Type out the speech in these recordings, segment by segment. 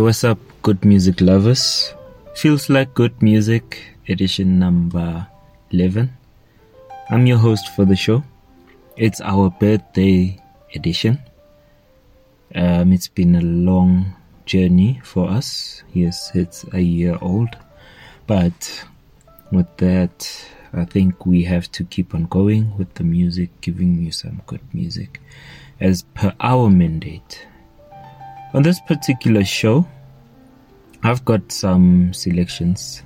What's up, good music lovers? Feels like good music, edition number 11. I'm your host for the show. It's our birthday edition. Um, it's been a long journey for us. Yes, it's a year old. But with that, I think we have to keep on going with the music, giving you some good music as per our mandate. On this particular show, I've got some selections,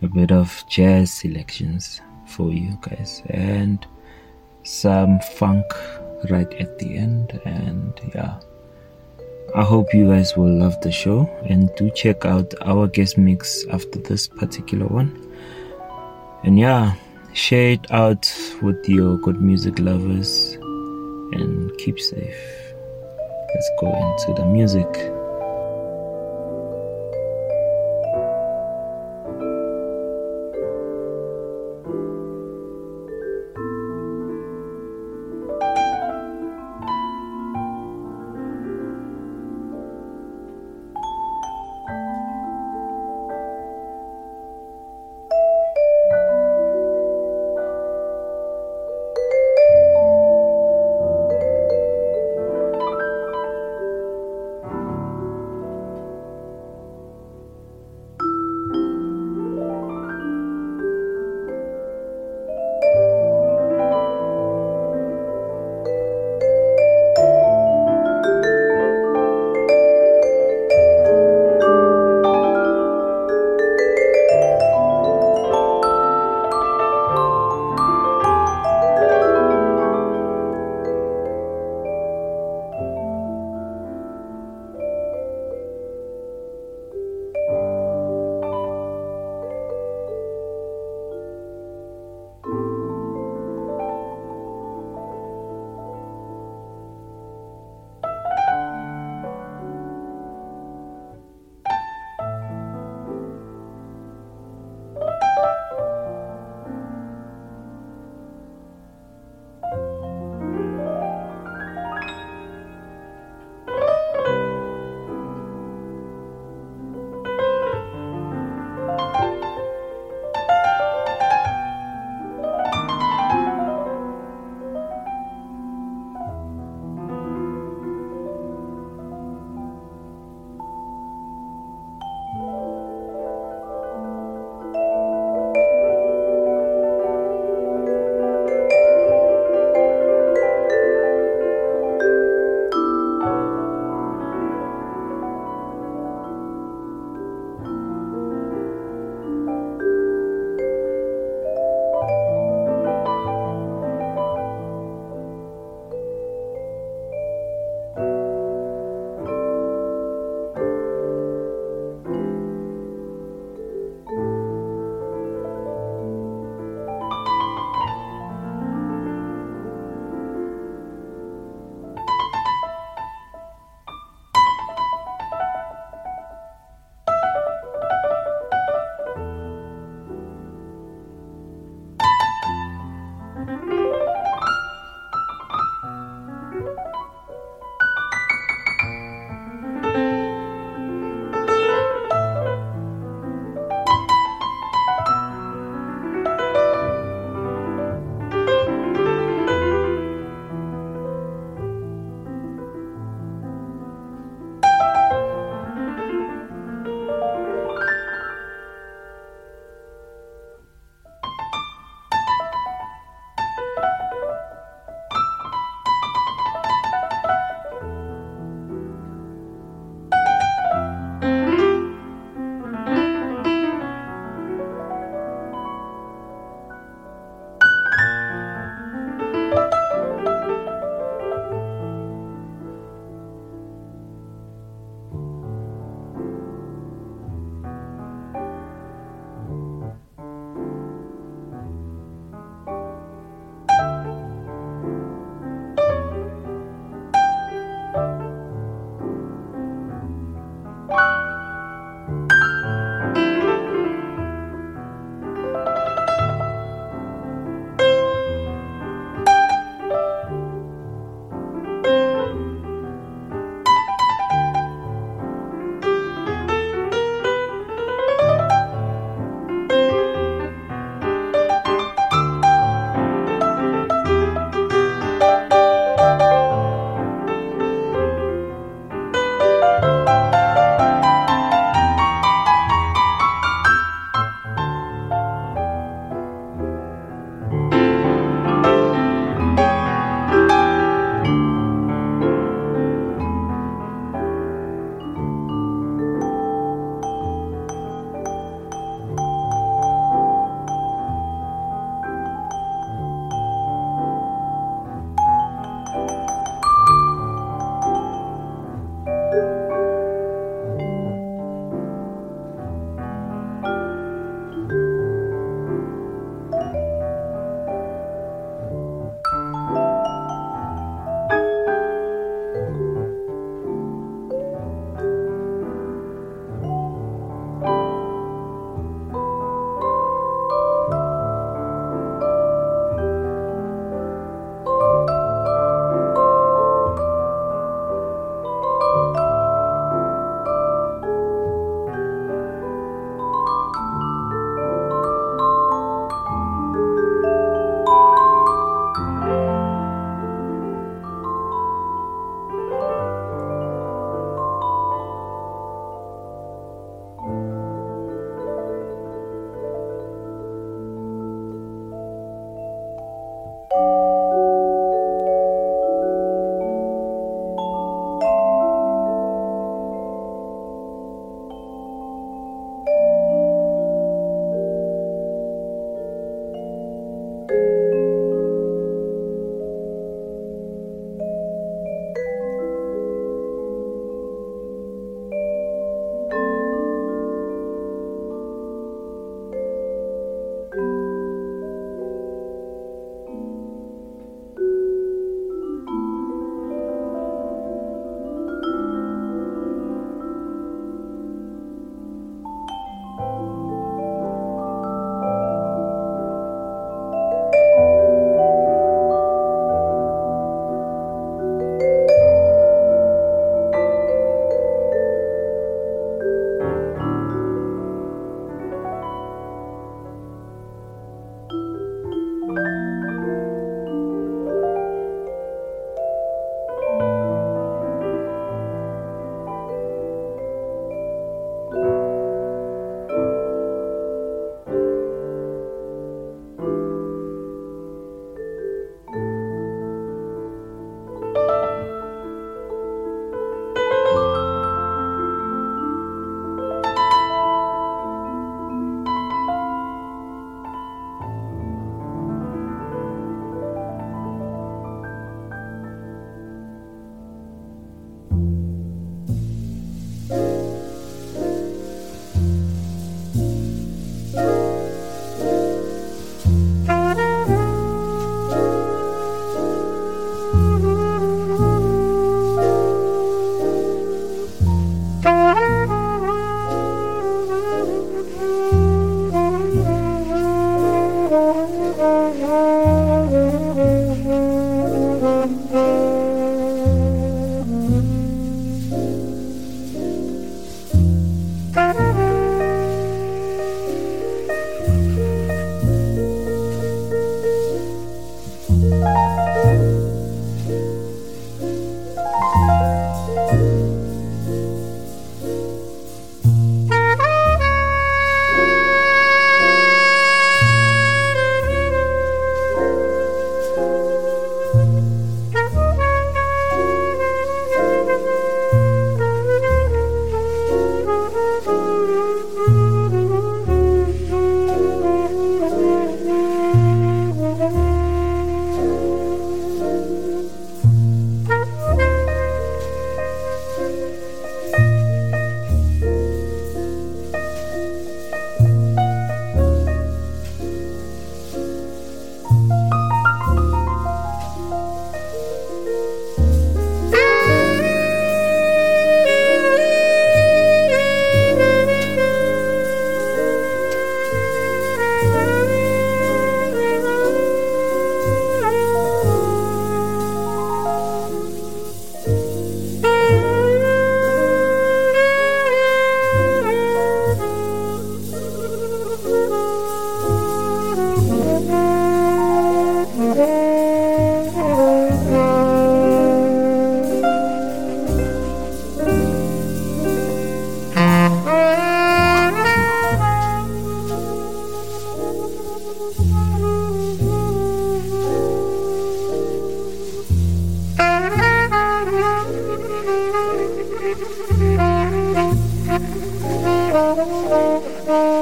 a bit of jazz selections for you guys, and some funk right at the end. And yeah, I hope you guys will love the show and do check out our guest mix after this particular one. And yeah, share it out with your good music lovers and keep safe. Let's go into the music.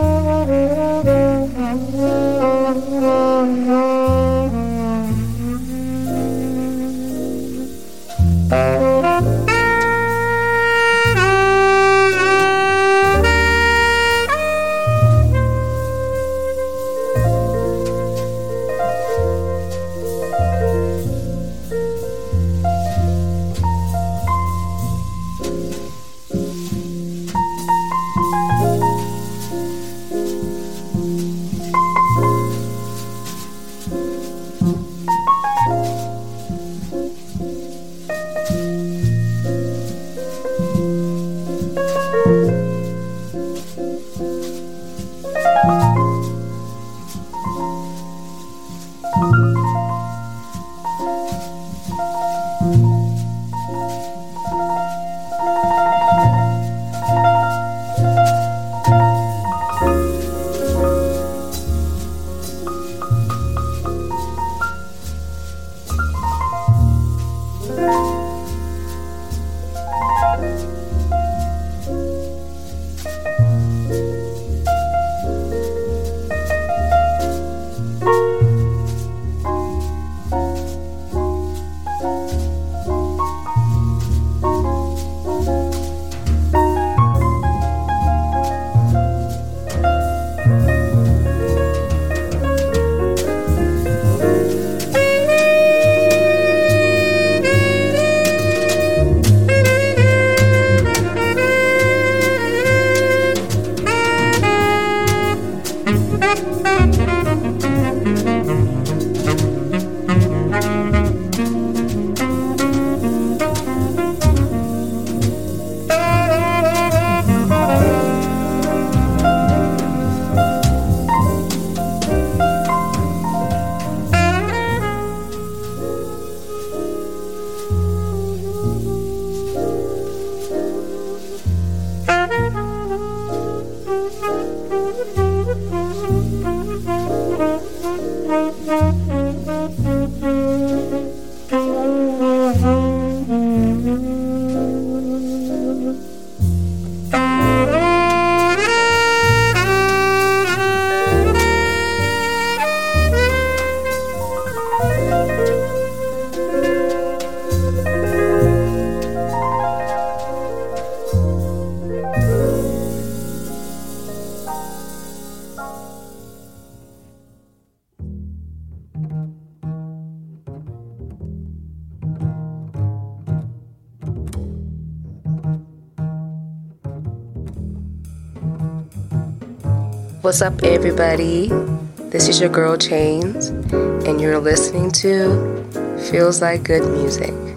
oh you. What's up, everybody? This is your girl Chains, and you're listening to Feels Like Good Music.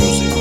music.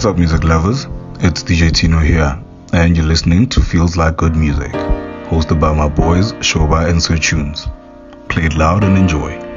What's up, music lovers? It's DJ Tino here, and you're listening to Feels Like Good Music, hosted by my boys Shoba and Sir Tunes. Play it loud and enjoy.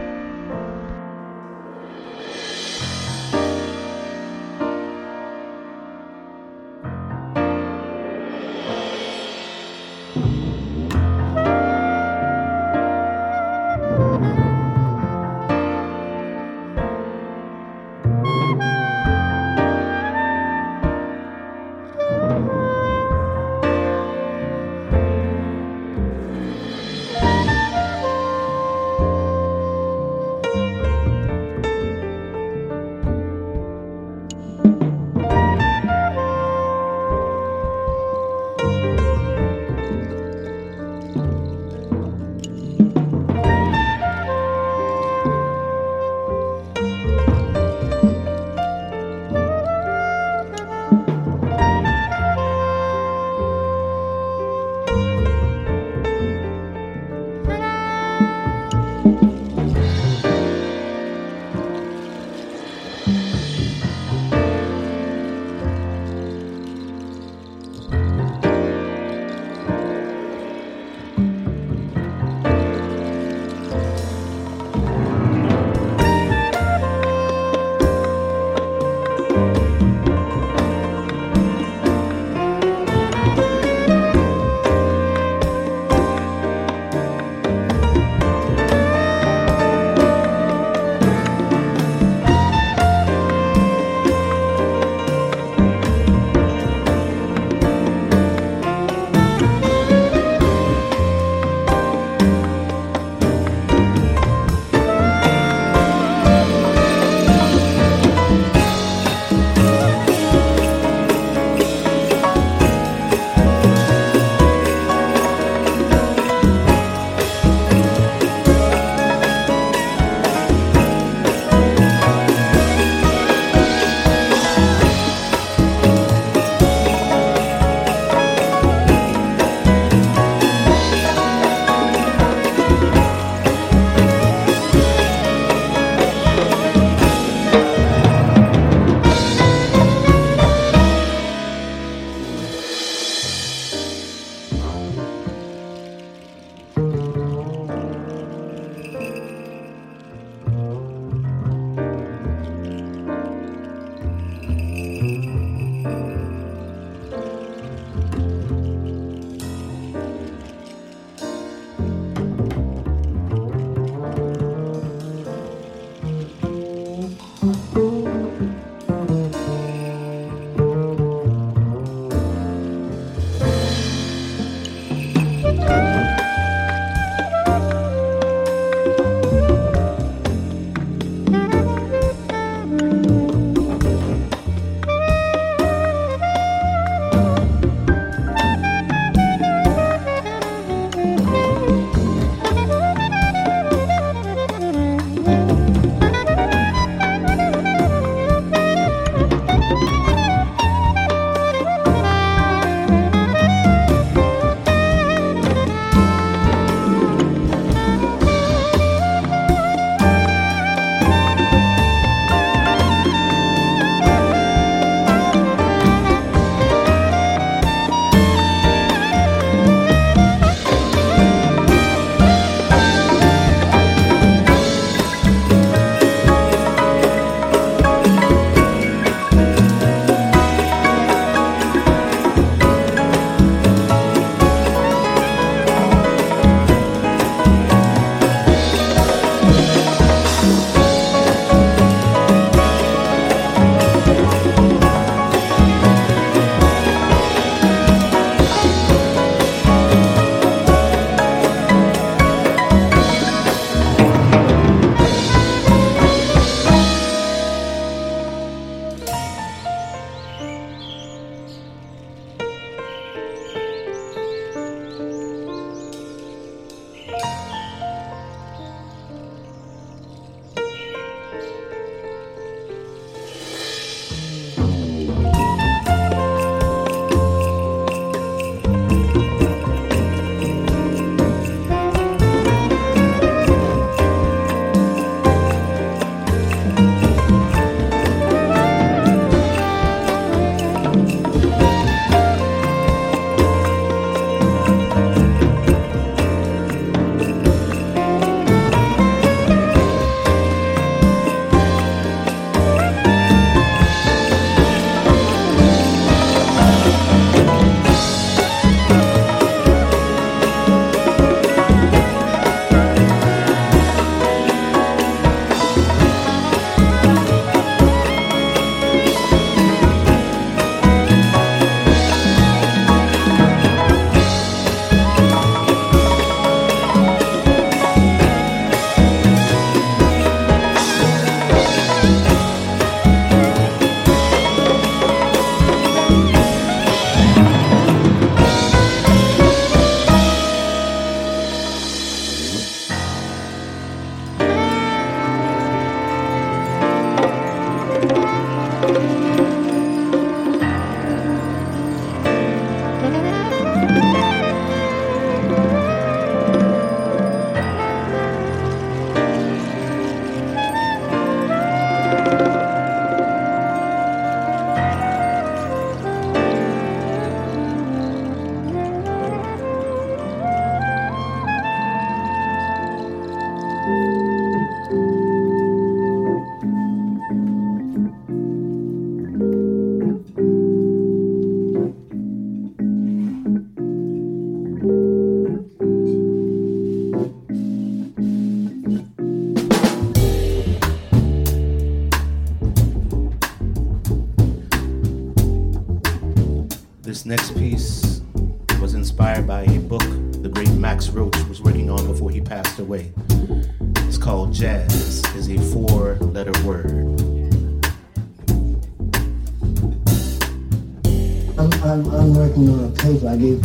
de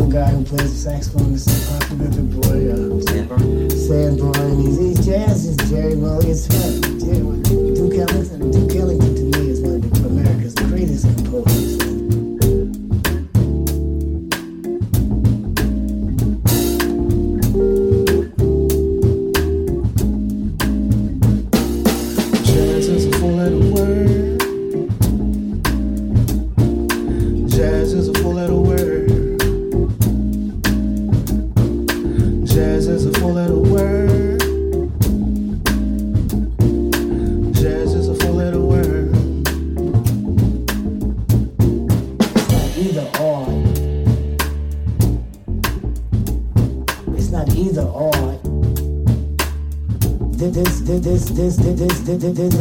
Boston guy who plays the saxophone. This is popular the boy. Uh, Sanborn. Sanborn. He's, he's jazz. He's Jerry Williams. Uh, Duke Ellington. Duke Ellington. do do do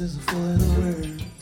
is a falling over.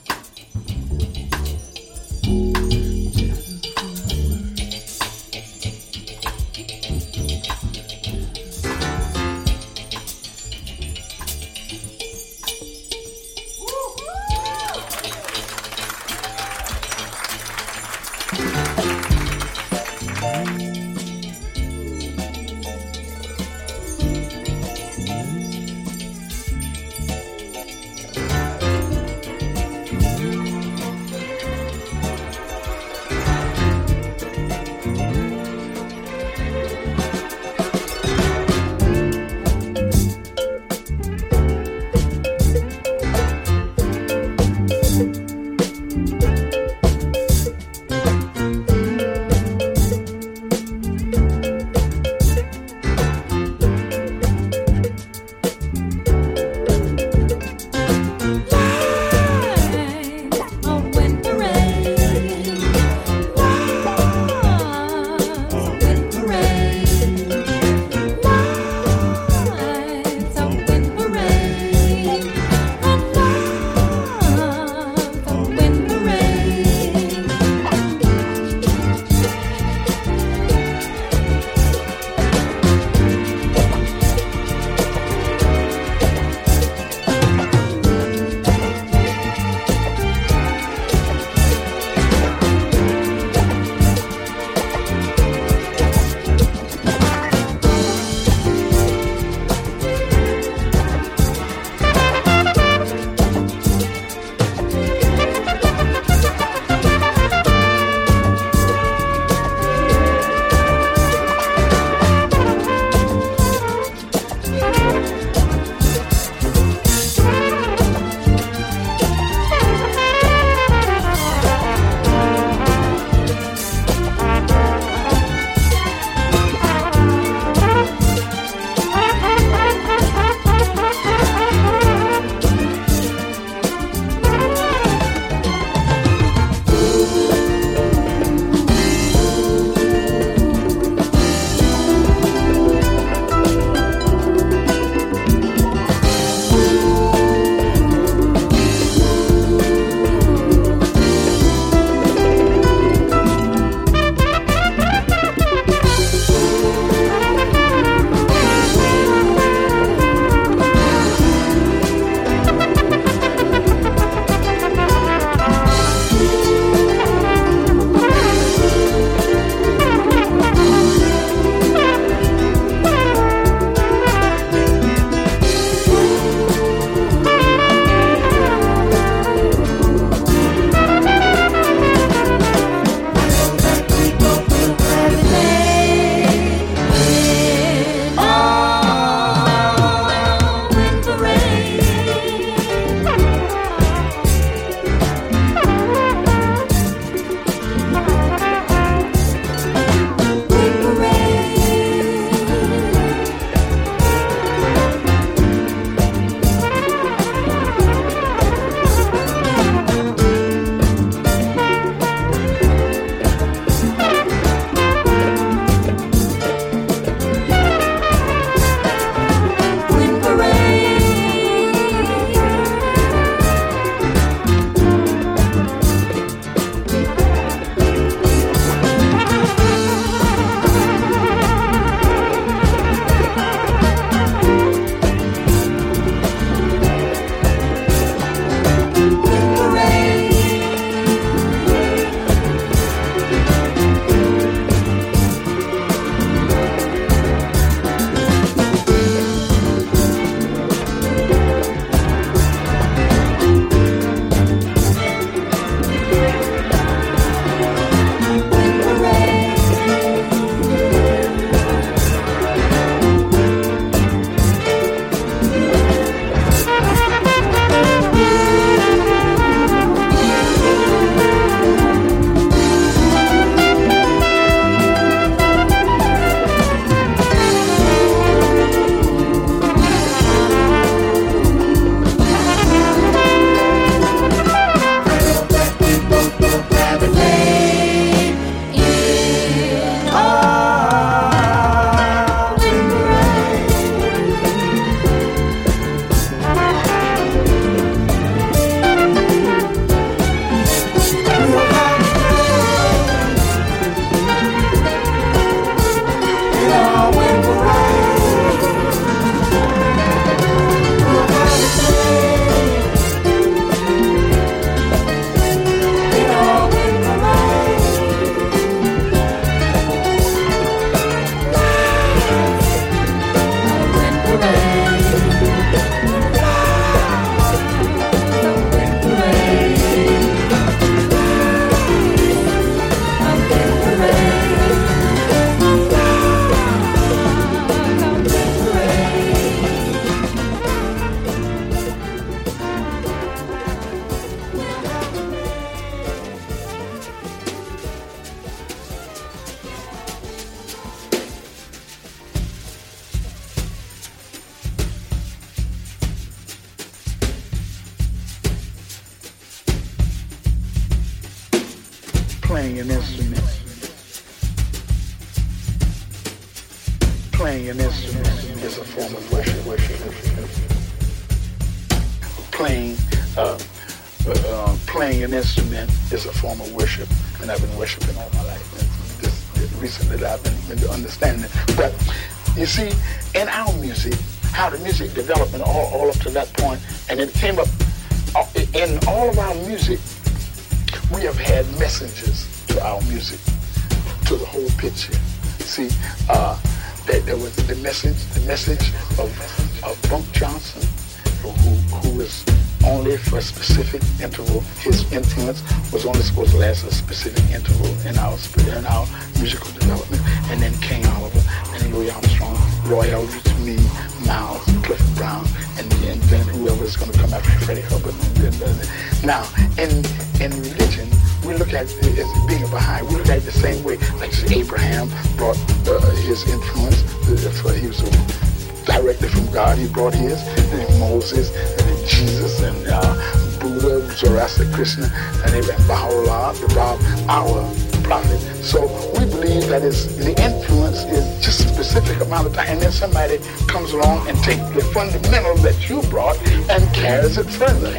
somebody comes along and takes the fundamental that you brought and carries it further.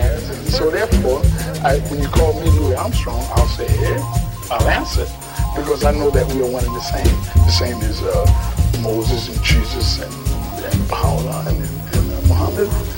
So therefore, I, when you call me Louis Armstrong, I'll say, yeah, I'll answer because I know that we are one and the same. The same as uh, Moses and Jesus and, and Paula and, and uh, Muhammad.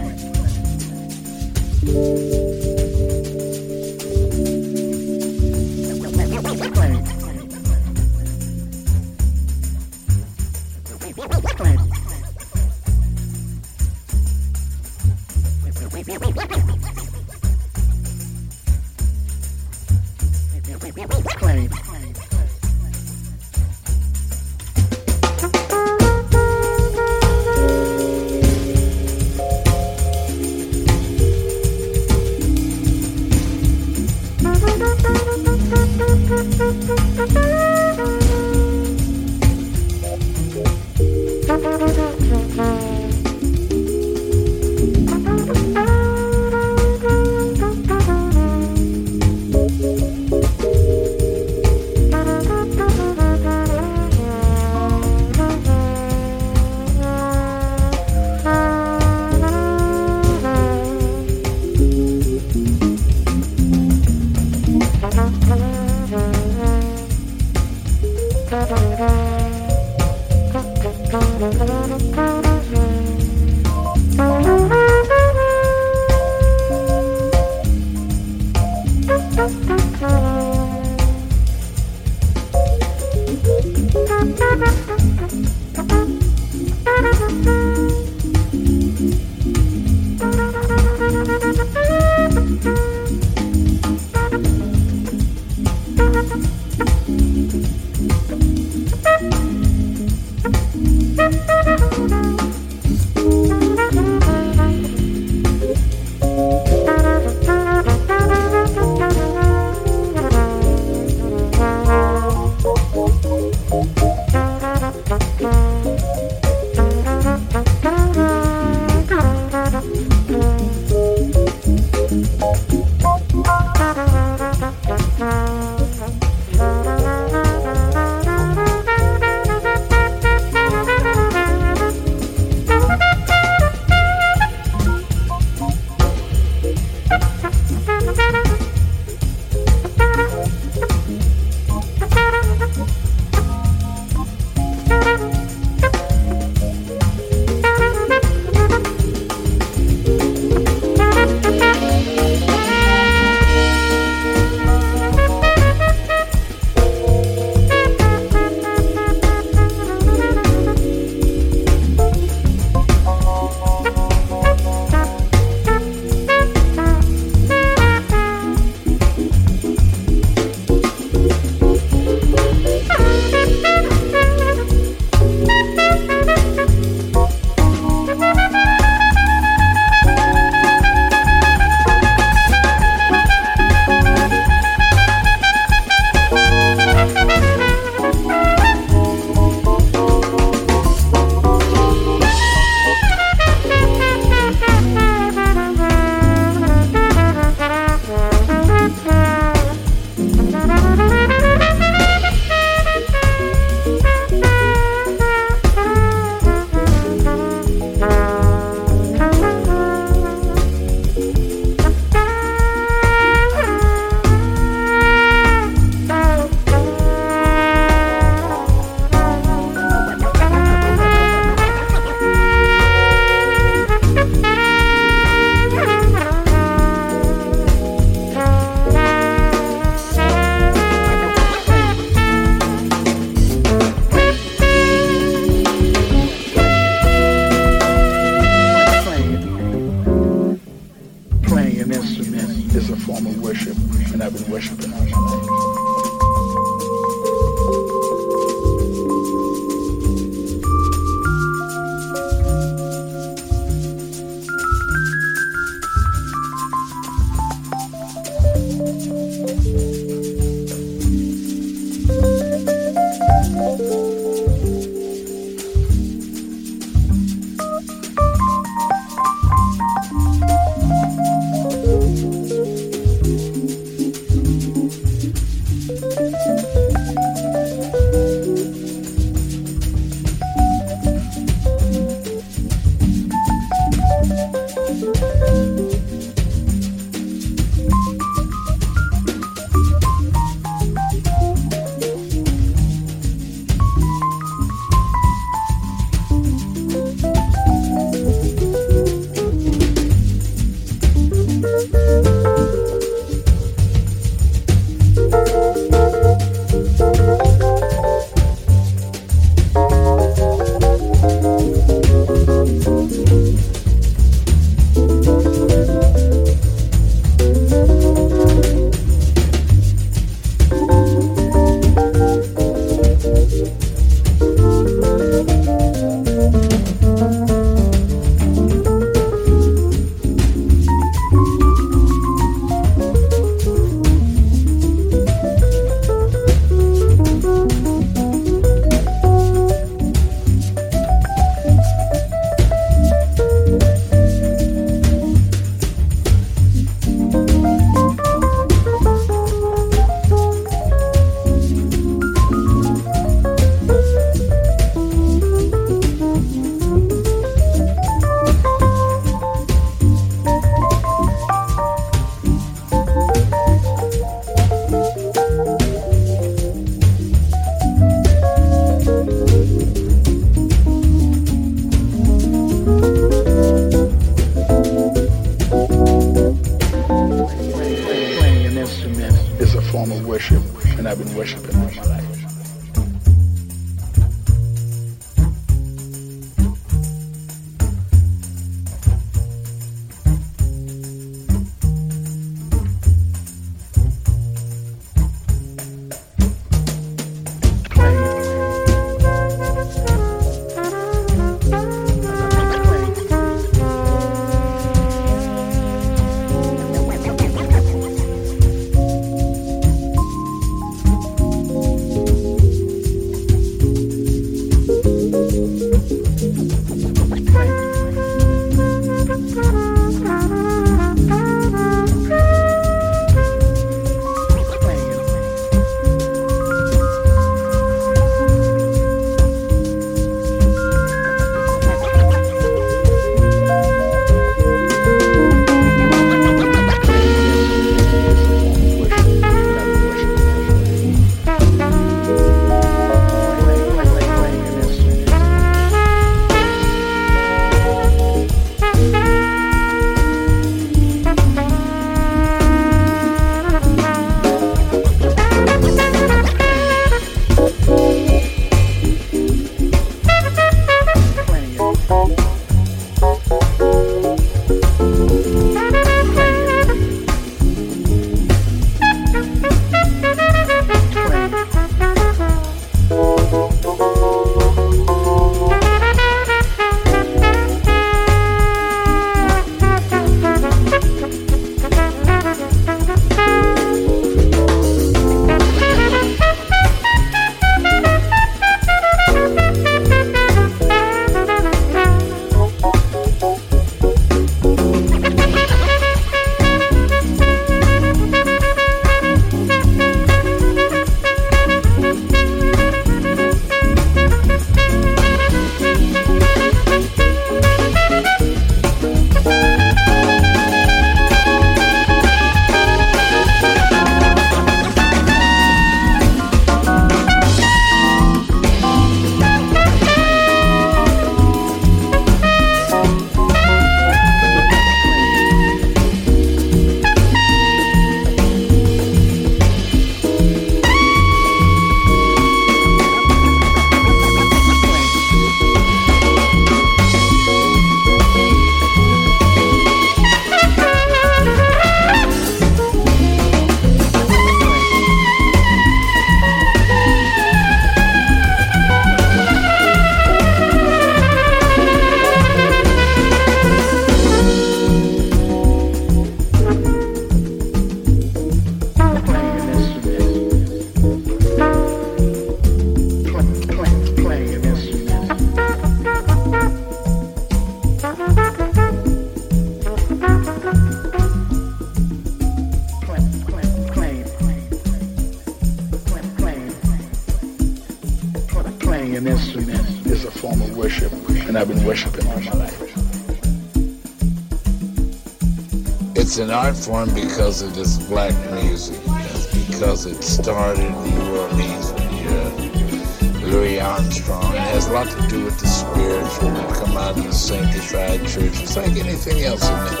Art form because it black music. It's because it started New Orleans with Louis Armstrong. It has a lot to do with the spiritual that come out of the sanctified church. It's like anything else in it.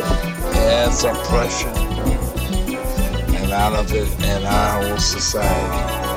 It has oppression, and out of it, and our whole society.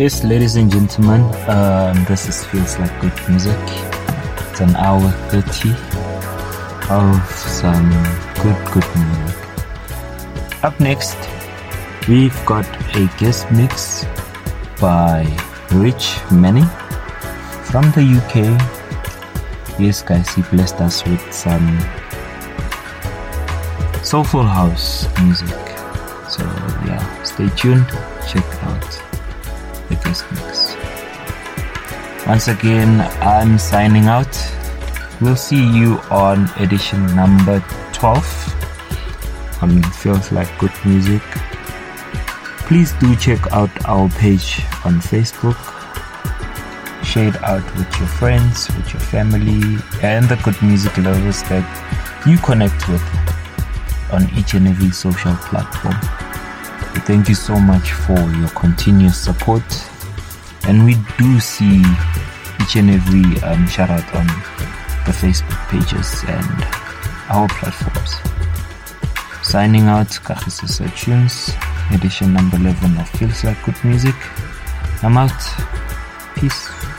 Yes, ladies and gentlemen, um, this is feels like good music. It's an hour 30 of some good, good music. Up next, we've got a guest mix by Rich Manning from the UK. Yes, guys, he blessed us with some soulful house music. So, yeah, stay tuned, Once again, I'm signing out. We'll see you on edition number 12 on Feels Like Good Music. Please do check out our page on Facebook. Share it out with your friends, with your family, and the good music lovers that you connect with on each and every social platform. Thank you so much for your continuous support, and we do see each and every um, shout out on the Facebook pages and our platforms. Signing out, Kagiso Tunes, edition number 11 of Feels Like Good Music. I'm out. Peace.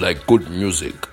Like good music.